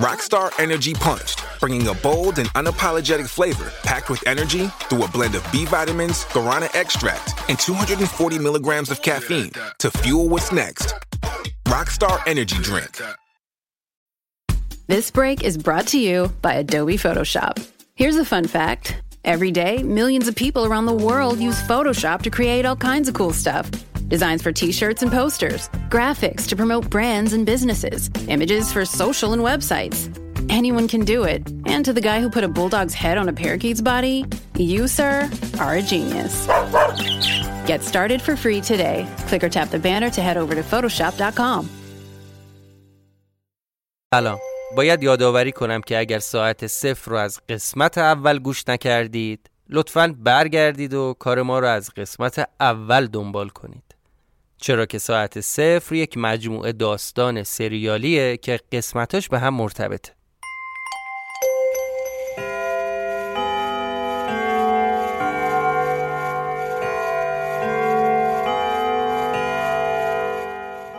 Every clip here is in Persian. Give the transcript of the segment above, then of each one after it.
Rockstar Energy Punched, bringing a bold and unapologetic flavor packed with energy through a blend of B vitamins, guarana extract, and 240 milligrams of caffeine to fuel what's next. Rockstar Energy Drink. This break is brought to you by Adobe Photoshop. Here's a fun fact every day, millions of people around the world use Photoshop to create all kinds of cool stuff Designs for t shirts and posters, graphics to promote brands and businesses, images for social and websites. Anyone can do it. And to the guy who put a bulldog's head on a parakeet's body, you, sir, are a genius. Get started for free today. Click or tap the banner to head over to Photoshop.com. سلام باید یادآوری کنم که اگر ساعت صفر رو از قسمت اول گوش نکردید لطفا برگردید و کار ما رو از قسمت اول دنبال کنید چرا که ساعت صفر یک مجموعه داستان سریالیه که قسمتاش به هم مرتبطه.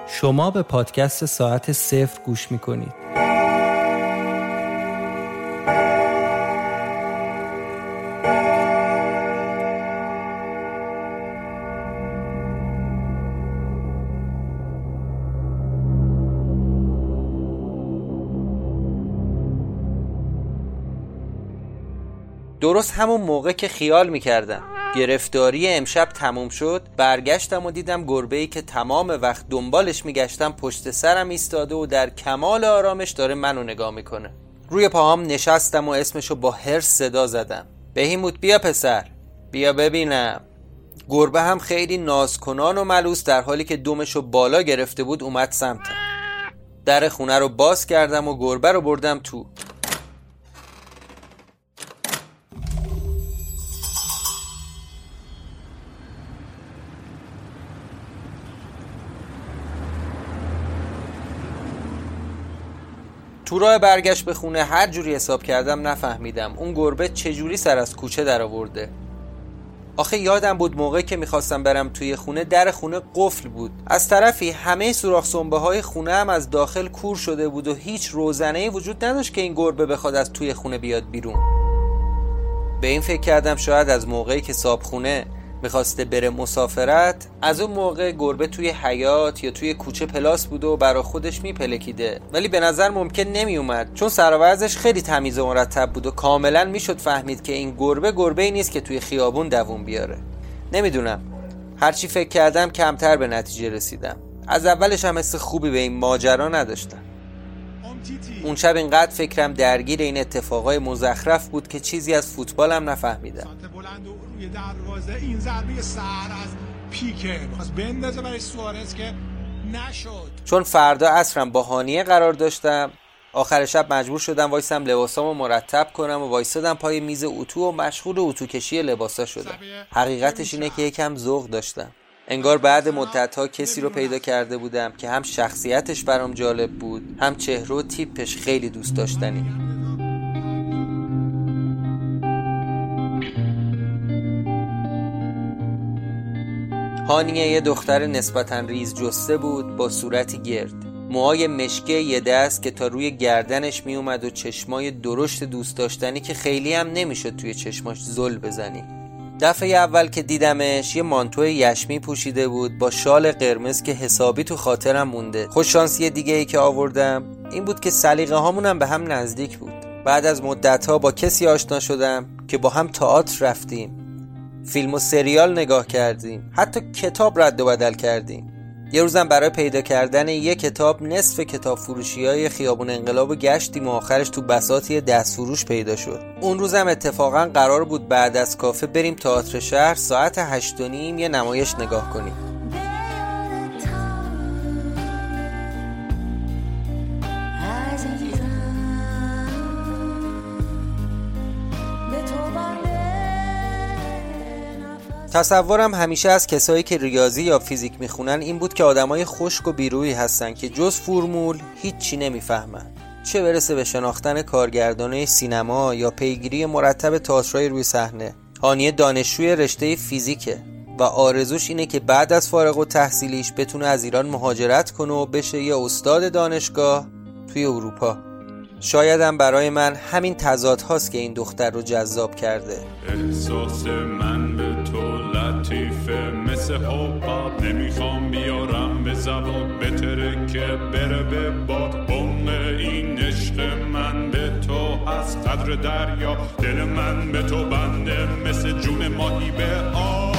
شما به پادکست ساعت صفر گوش می‌کنید. درست همون موقع که خیال می‌کردم. گرفتاری امشب تموم شد برگشتم و دیدم گربه ای که تمام وقت دنبالش میگشتم پشت سرم ایستاده و در کمال آرامش داره منو نگاه می‌کنه. روی پاهام نشستم و اسمشو با هر صدا زدم. بهیموت بیا پسر. بیا ببینم. گربه هم خیلی نازکنان و ملوس در حالی که دومشو بالا گرفته بود اومد سمتم. در خونه رو باز کردم و گربه رو بردم تو. تو راه برگشت به خونه هر جوری حساب کردم نفهمیدم اون گربه چجوری سر از کوچه در آورده آخه یادم بود موقع که می‌خواستم برم توی خونه در خونه قفل بود. از طرفی همه سوراخ سنبه های خونه هم از داخل کور شده بود و هیچ روزنه وجود نداشت که این گربه بخواد از توی خونه بیاد بیرون. به این فکر کردم شاید از موقعی که صابخونه می‌خواسته بره مسافرت از اون موقع گربه توی حیات یا توی کوچه پلاس بوده و برا خودش میپلکیده. ولی به نظر ممکن نمیومد چون سراورزش خیلی تمیز و مرتب بود و کاملا می‌شد فهمید که این گربه گربه ای نیست که توی خیابون دووم بیاره. نمی‌دونم. هرچی فکر کردم کمتر به نتیجه رسیدم. از اولش هم حس خوبی به این ماجرا نداشتم. اون شب اینقدر فکرم درگیر این اتفاقای مزخرف بود که چیزی از فوتبالم نفهمیدم. روی دروازه این ضربه سر از پیکه می‌خواست بندازه برای سوارز که نشد. چون فردا عصرم با هانیه قرار داشتم آخر شب مجبور شدم وایسم لباسامو مرتب کنم و وایسادم پای میز اتو و مشغول اتو کشی لباسا شدم. حقیقتش اینه که یکم ذوق داشتم. انگار بعد مدت ها کسی رو پیدا کرده بودم که هم شخصیتش برام جالب بود هم چهره و تیپش خیلی دوست داشتنی. هانیه یه دختر نسبتا ریز جسته بود با صورتی گرد. موهای مشکه یه دست که تا روی گردنش میومد و چشمای درشت دوست داشتنی که خیلی هم نمی‌شد توی چشماش زل بزنی. دفعه اول که دیدمش یه مانتو یشمی پوشیده بود با شال قرمز که حسابی تو خاطرم مونده. خوششانسی دیگه ای که آوردم این بود که سلیقه هامونم به هم نزدیک بود. بعد از مدت ها با کسی آشنا شدم که با هم تئاتر رفتیم. فیلم و سریال نگاه کردیم. حتی کتاب رد و بدل کردیم. یه روزم برای پیدا کردن یه کتاب نصف کتاب فروشی های خیابون انقلاب و گشتیم و آخرش تو بساتی دست فروش پیدا شد. اون روزم اتفاقا قرار بود بعد از کافه بریم تئاتر شهر ساعت هشت و نیم یه نمایش نگاه کنیم. تصورم همیشه از کسایی که ریاضی یا فیزیک می‌خونن این بود که آدمای خشک و بیرویی هستن که جز فرمول هیچی نمی‌فهمن. چه برسه به شناختن کارگردانه سینما یا پیگیری مرتب تئاترای روی صحنه. هانیه دانشجوی رشته فیزیکه و آرزوش اینه که بعد از فارغ و تحصیلیش بتونه از ایران مهاجرت کنه و بشه یه استاد دانشگاه توی اروپا. شایدم برای من همین تضاد هاست که این دختر رو جذاب کرده. احساس من مثل حباب نمی‌خوام بیارم به زبان بتره که بره به باد. بم این عشق من به تو از قدر دریا. دل من به تو بنده مثل جون ماهی به آب.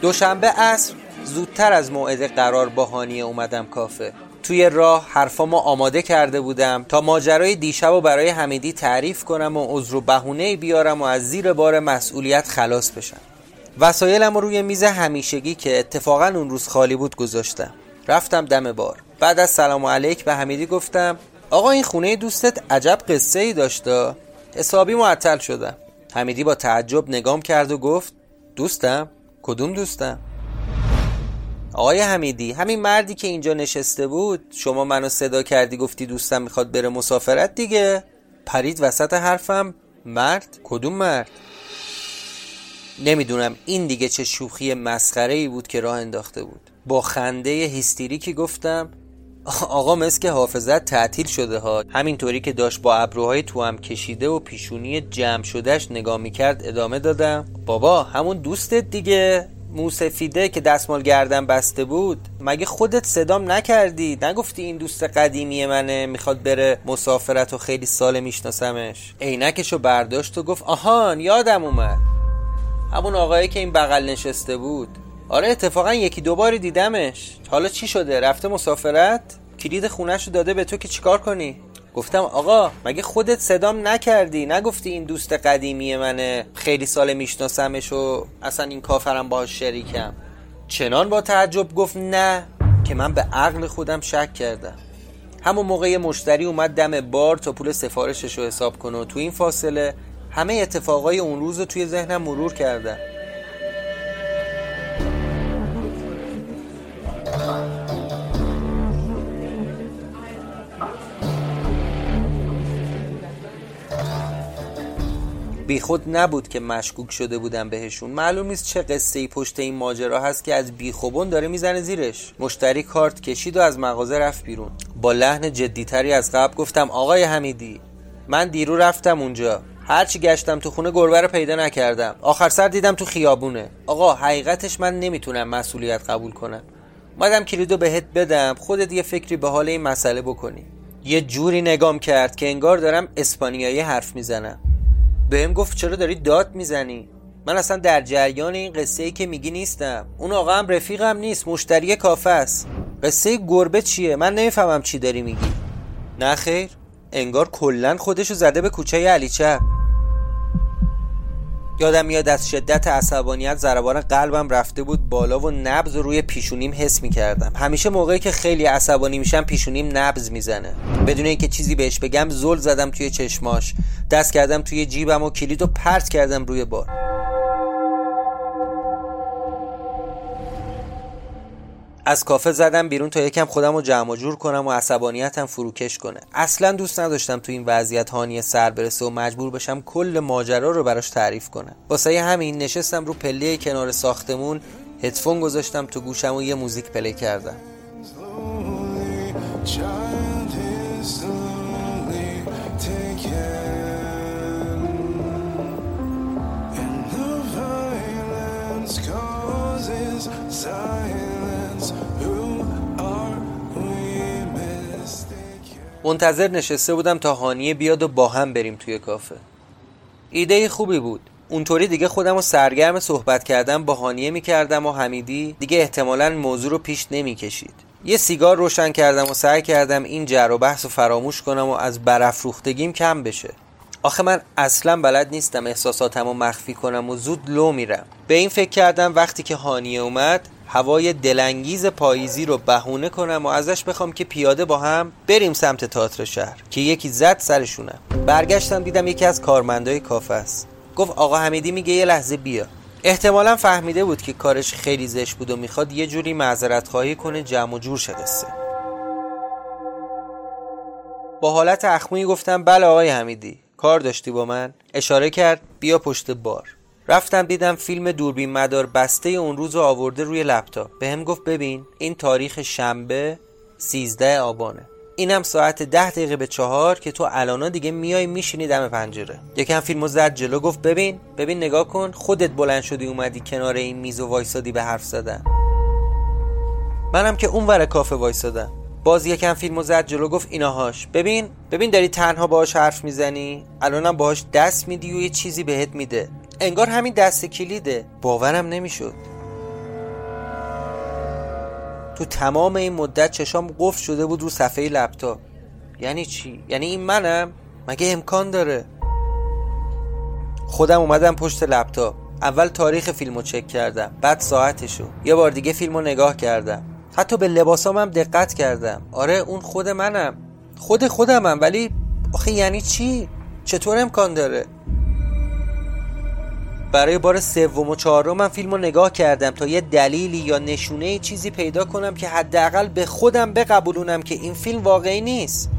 دوشنبه عصر زودتر از موعد قرار با هانیه اومدم کافه. توی راه حرفامو آماده کرده بودم تا ماجرای دیشب و برای حمیدی تعریف کنم و عذر و بهونه بیارم و از زیر بار مسئولیت خلاص بشم. وسایلم رو روی میز همیشگی که اتفاقا اون روز خالی بود گذاشتم. رفتم دم بار. بعد از سلام علیک به حمیدی گفتم آقا این خونه دوستت عجب قصه ای داشته حسابی معطل شدم. حمیدی با تعجب نگام کرد و گفت دوستم؟ کدوم دوستم؟ آقای حمیدی همین مردی که اینجا نشسته بود شما منو صدا کردی گفتی دوستم می‌خواد بره مسافرت دیگه؟ پرید وسط حرفم مرد؟ کدوم مرد؟ نمی‌دونم این دیگه چه شوخی مسخره ای بود که راه انداخته بود. با خنده هیستریکی گفتم آقا مثل که حافظت تعطیل شده ها. همینطوری که داشت با ابروهای تو هم کشیده و پیشونی جمع شدهش نگاه می‌کرد ادامه دادم. بابا همون دوستت دیگه موسفیده که دستمال گردن بسته بود. مگه خودت صدام نکردی؟ نگفتی این دوست قدیمی منه می‌خواد بره مسافرت و خیلی سال میشناسمش. عینکشو برداشت و گفت آهان یادم اومد. همون آقایی که این بغل نشسته بود. آره اتفاقا یکی دوباری دیدمش. حالا چی شده؟ رفته مسافرت؟ کلید خونش رو داده به تو که چیکار کنی؟ گفتم آقا مگه خودت صدام نکردی؟ نگفتی این دوست قدیمی منه. خیلی سال میشناسمش و اصلا این کافرم باهاش شریکم. چنان با تعجب گفت نه که من به عقل خودم شک کردم. همون موقع مشتری اومد دم بار تا پول سفارشش رو حساب کنه و تو این فاصله همه اتفاقای اون روز رو توی ذهنم مرور کردم بیخود نبود که مشکوک شده بودم بهشون. معلوم نیست چه قصه ای پشت این ماجرا هست که از بیخوبون داره می‌زنه زیرش. مشتری کارت کشید و از مغازه رفت بیرون. با لحن جدیتری از قبل گفتم آقای حمیدی من دیرو رفتم اونجا. هرچی گشتم تو خونه گربه رو پیدا نکردم. آخر سر دیدم تو خیابونه. آقا حقیقتش من نمی‌تونم مسئولیت قبول کنم. مادم کلیدو بهت بدم. خودت یه فکری به حال این مسئله بکنی. یه جوری نگام کرد که انگار دارم اسپانیایی حرف می‌زنم. بهم گفت چرا داری داد می‌زنی؟ من اصلا در جریان این قصه ای که میگی نیستم. اون آقا هم رفیقم نیست مشتری کافه است. قصه گربه چیه؟ من نمی‌فهمم چی داری میگی. نه خیر. انگار کلا خودشو زده به کوچه علیچه یادم میاد از شدت عصبانیت ضربان قلبم رفته بود بالا و نبز روی پیشونیم حس می‌کردم. همیشه موقعی که خیلی عصبانی میشم پیشونیم نبز می‌زنه. بدون اینکه چیزی بهش بگم زل زدم توی چشماش دست کردم توی جیبم و کلید و پرت کردم روی بار. از کافه زدم بیرون تا یکم خودم رو جمع جور کنم و عصبانیتم فروکش کنه. اصلا دوست نداشتم تو این وضعیت هانی سر برسه و مجبور بشم کل ماجرا رو براش تعریف کنم. واسه همین نشستم رو پله کنار ساختمون هدفون گذاشتم تو گوشم و یه موزیک پلی کردم. منتظر نشسته بودم تا هانیه بیاد و با هم بریم توی کافه. ایده خوبی بود. اونطوری دیگه خودم رو سرگرم صحبت کردم با هانیه می‌کردم و حمیدی دیگه احتمالا موضوع رو پیش نمی‌کشید. یه سیگار روشن کردم و سعی کردم این جر و بحث رو فراموش کنم و از برافروختگیم کم بشه. آخه من اصلا بلد نیستم احساساتم رو مخفی کنم و زود لو میرم. به این فکر کردم وقتی که هانیه اومد هوای دلانگیز پاییزی رو بهونه کنم و ازش بخوام که پیاده با هم بریم سمت تئاتر شهر که یکی زد سرشونم برگشتم دیدم یکی از کارمندای کافه است. گفت آقا حمیدی میگه یه لحظه بیا. احتمالا فهمیده بود که کارش خیلی زش بود و می‌خواد یه جوری معذرت خواهی کنه جمع و جور شدسته با حالت اخموی گفتم بله آقای حمیدی کار داشتی با من؟ اشاره کرد بیا پشت بار. رفتم دیدم فیلم دوربین مدار بسته اون روز رو آورده روی لپتاپ. به هم گفت ببین این تاریخ شنبه 13 آبانه. اینم ساعت ده دقیقه به چهار که تو الانا دیگه میای میشینی دم پنجره. یکم فیلمو زد جلو گفت ببین ببین نگاه کن خودت بلند شدی اومدی کنار این میز و وایسادی به حرف زدن. منم که اون ور کافه وایسادم. باز یکم فیلمو زد جلو گفت ایناهاش ببین ببین داری تنها باهاش حرف می‌زنی؟ الانم باهاش دست میدی و یه چیزی بهت میده. انگار همین دست کلیده. باورم نمی‌شد. تو تمام این مدت چشام قفل شده بود رو صفحه لپتاپ. یعنی چی؟ یعنی این منم؟ مگه امکان داره؟ خودم اومدم پشت لپتاپ. اول تاریخ فیلمو چک کردم. بعد ساعتشو. یه بار دیگه فیلمو نگاه کردم. حتی به لباسام هم دقت کردم. آره اون خود منم. خود خودمم. ولی آخه یعنی چی؟ چطور امکان داره؟ برای بار سوم و چهارم من فیلم رو نگاه کردم تا یه دلیلی یا نشونه چیزی پیدا کنم که حداقل به خودم بقبولونم که این فیلم واقعی نیست.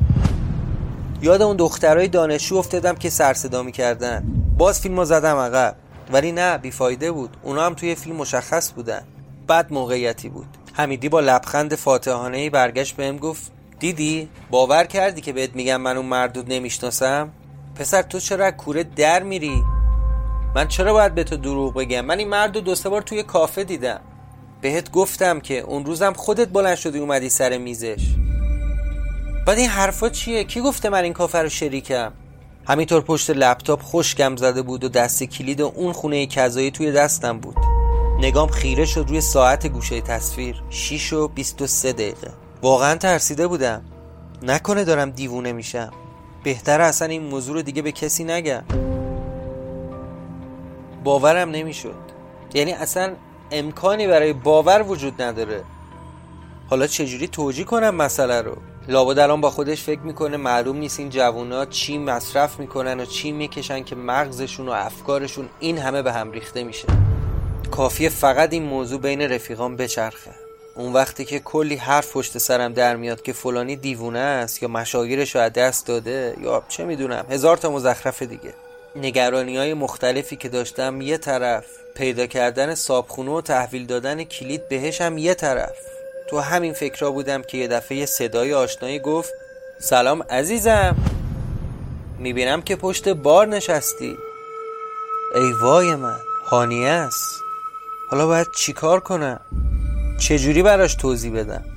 یاد اون دخترای دانشجو افتادم که سر صدا می‌کردن. باز فیلم رو زدم عقب. ولی نه بیفایده بود. اونا هم توی فیلم مشخص بودن. بعد موقعیتی بود. حمیدی با لبخند فاتحانه ای برگشت بهم گفت دیدی؟ باور کردی که بهت میگم من اون مردود نمی‌شناسم؟ پسر تو چرا کوره در میری؟ من چرا باید به تو دروغ بگم؟ من این مرد رو دو سه بار توی کافه دیدم. بهت گفتم که اون روزم خودت بلند شدی اومدی سر میزش. بعد این حرفا چیه؟ کی گفته من این کافه رو شریکم؟ همینطور پشت لپتاپ خشکم زده بود و دست کلید اون خونه کذایی توی دستم بود. نگام خیره شد روی ساعت گوشه تصویر. 6 و 23 دقیقه. واقعا ترسیده بودم. نکنه دارم دیوونه میشم. بهتره اصلا این موضوع رو دیگه به کسی نگم. باورم نمی‌شد. یعنی اصلا امکانی برای باور وجود نداره. حالا چجوری توجیه کنم مسئله رو؟ لابد الان با خودش فکر می‌کنه معلوم نیست این جوونا چی مصرف می‌کنن و چی می‌کشن که مغزشون و افکارشون این همه به هم ریخته میشه. کافیه فقط این موضوع بین رفیقان بچرخه. اون وقتی که کلی حرف پشت سرم در میاد که فلانی دیوونه است یا مشاگیرش رو دست داده یا چه می‌دونم هزار تا مزخرف دیگه. نگرانی های مختلفی که داشتم یه طرف پیدا کردن صابخونه و تحویل دادن کلید بهشم یه طرف. تو همین فکرها بودم که یه دفعه صدای آشنایی گفت سلام عزیزم. می‌بینم که پشت بار نشستی. ای وای من هانیه است حالا باید چیکار کنم؟ چجوری براش توضیح بدم؟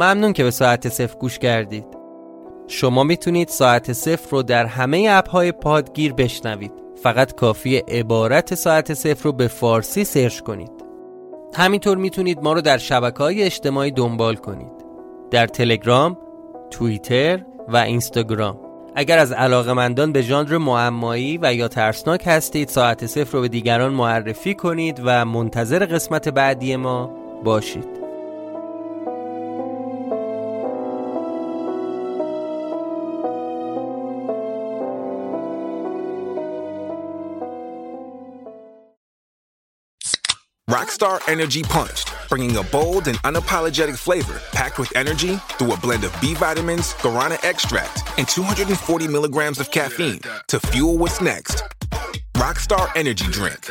ممنون که به ساعت صفر گوش کردید. شما می‌تونید ساعت صفر رو در همه اپ های پادگیر بشنوید. فقط کافی عبارت ساعت صفر رو به فارسی سرچ کنید. همینطور می‌تونید ما رو در شبکه های اجتماعی دنبال کنید. در تلگرام، توییتر و اینستاگرام. اگر از علاقمندان به ژانر معمایی و یا ترسناک هستید ساعت صفر رو به دیگران معرفی کنید و منتظر قسمت بعدی ما باشید. Rockstar Energy Punched, bringing a bold and unapologetic flavor packed with energy through a blend of B vitamins, guarana extract, and 240 milligrams of caffeine to fuel what's next. Rockstar Energy Drink.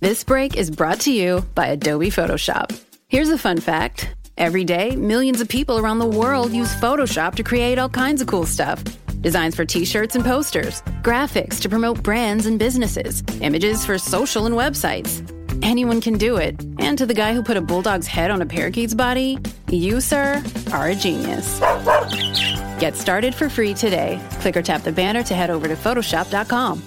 This break is brought to you by Adobe Photoshop. Here's a fun fact every day, millions of people around the world use Photoshop to create all kinds of cool stuff. Designs for t shirts and posters, graphics to promote brands and businesses, images for social and websites. Anyone can do it. And to the guy who put a bulldog's head on a parakeet's body, you, sir, are a genius. Get started for free today. Click or tap the banner to head over to Photoshop.com.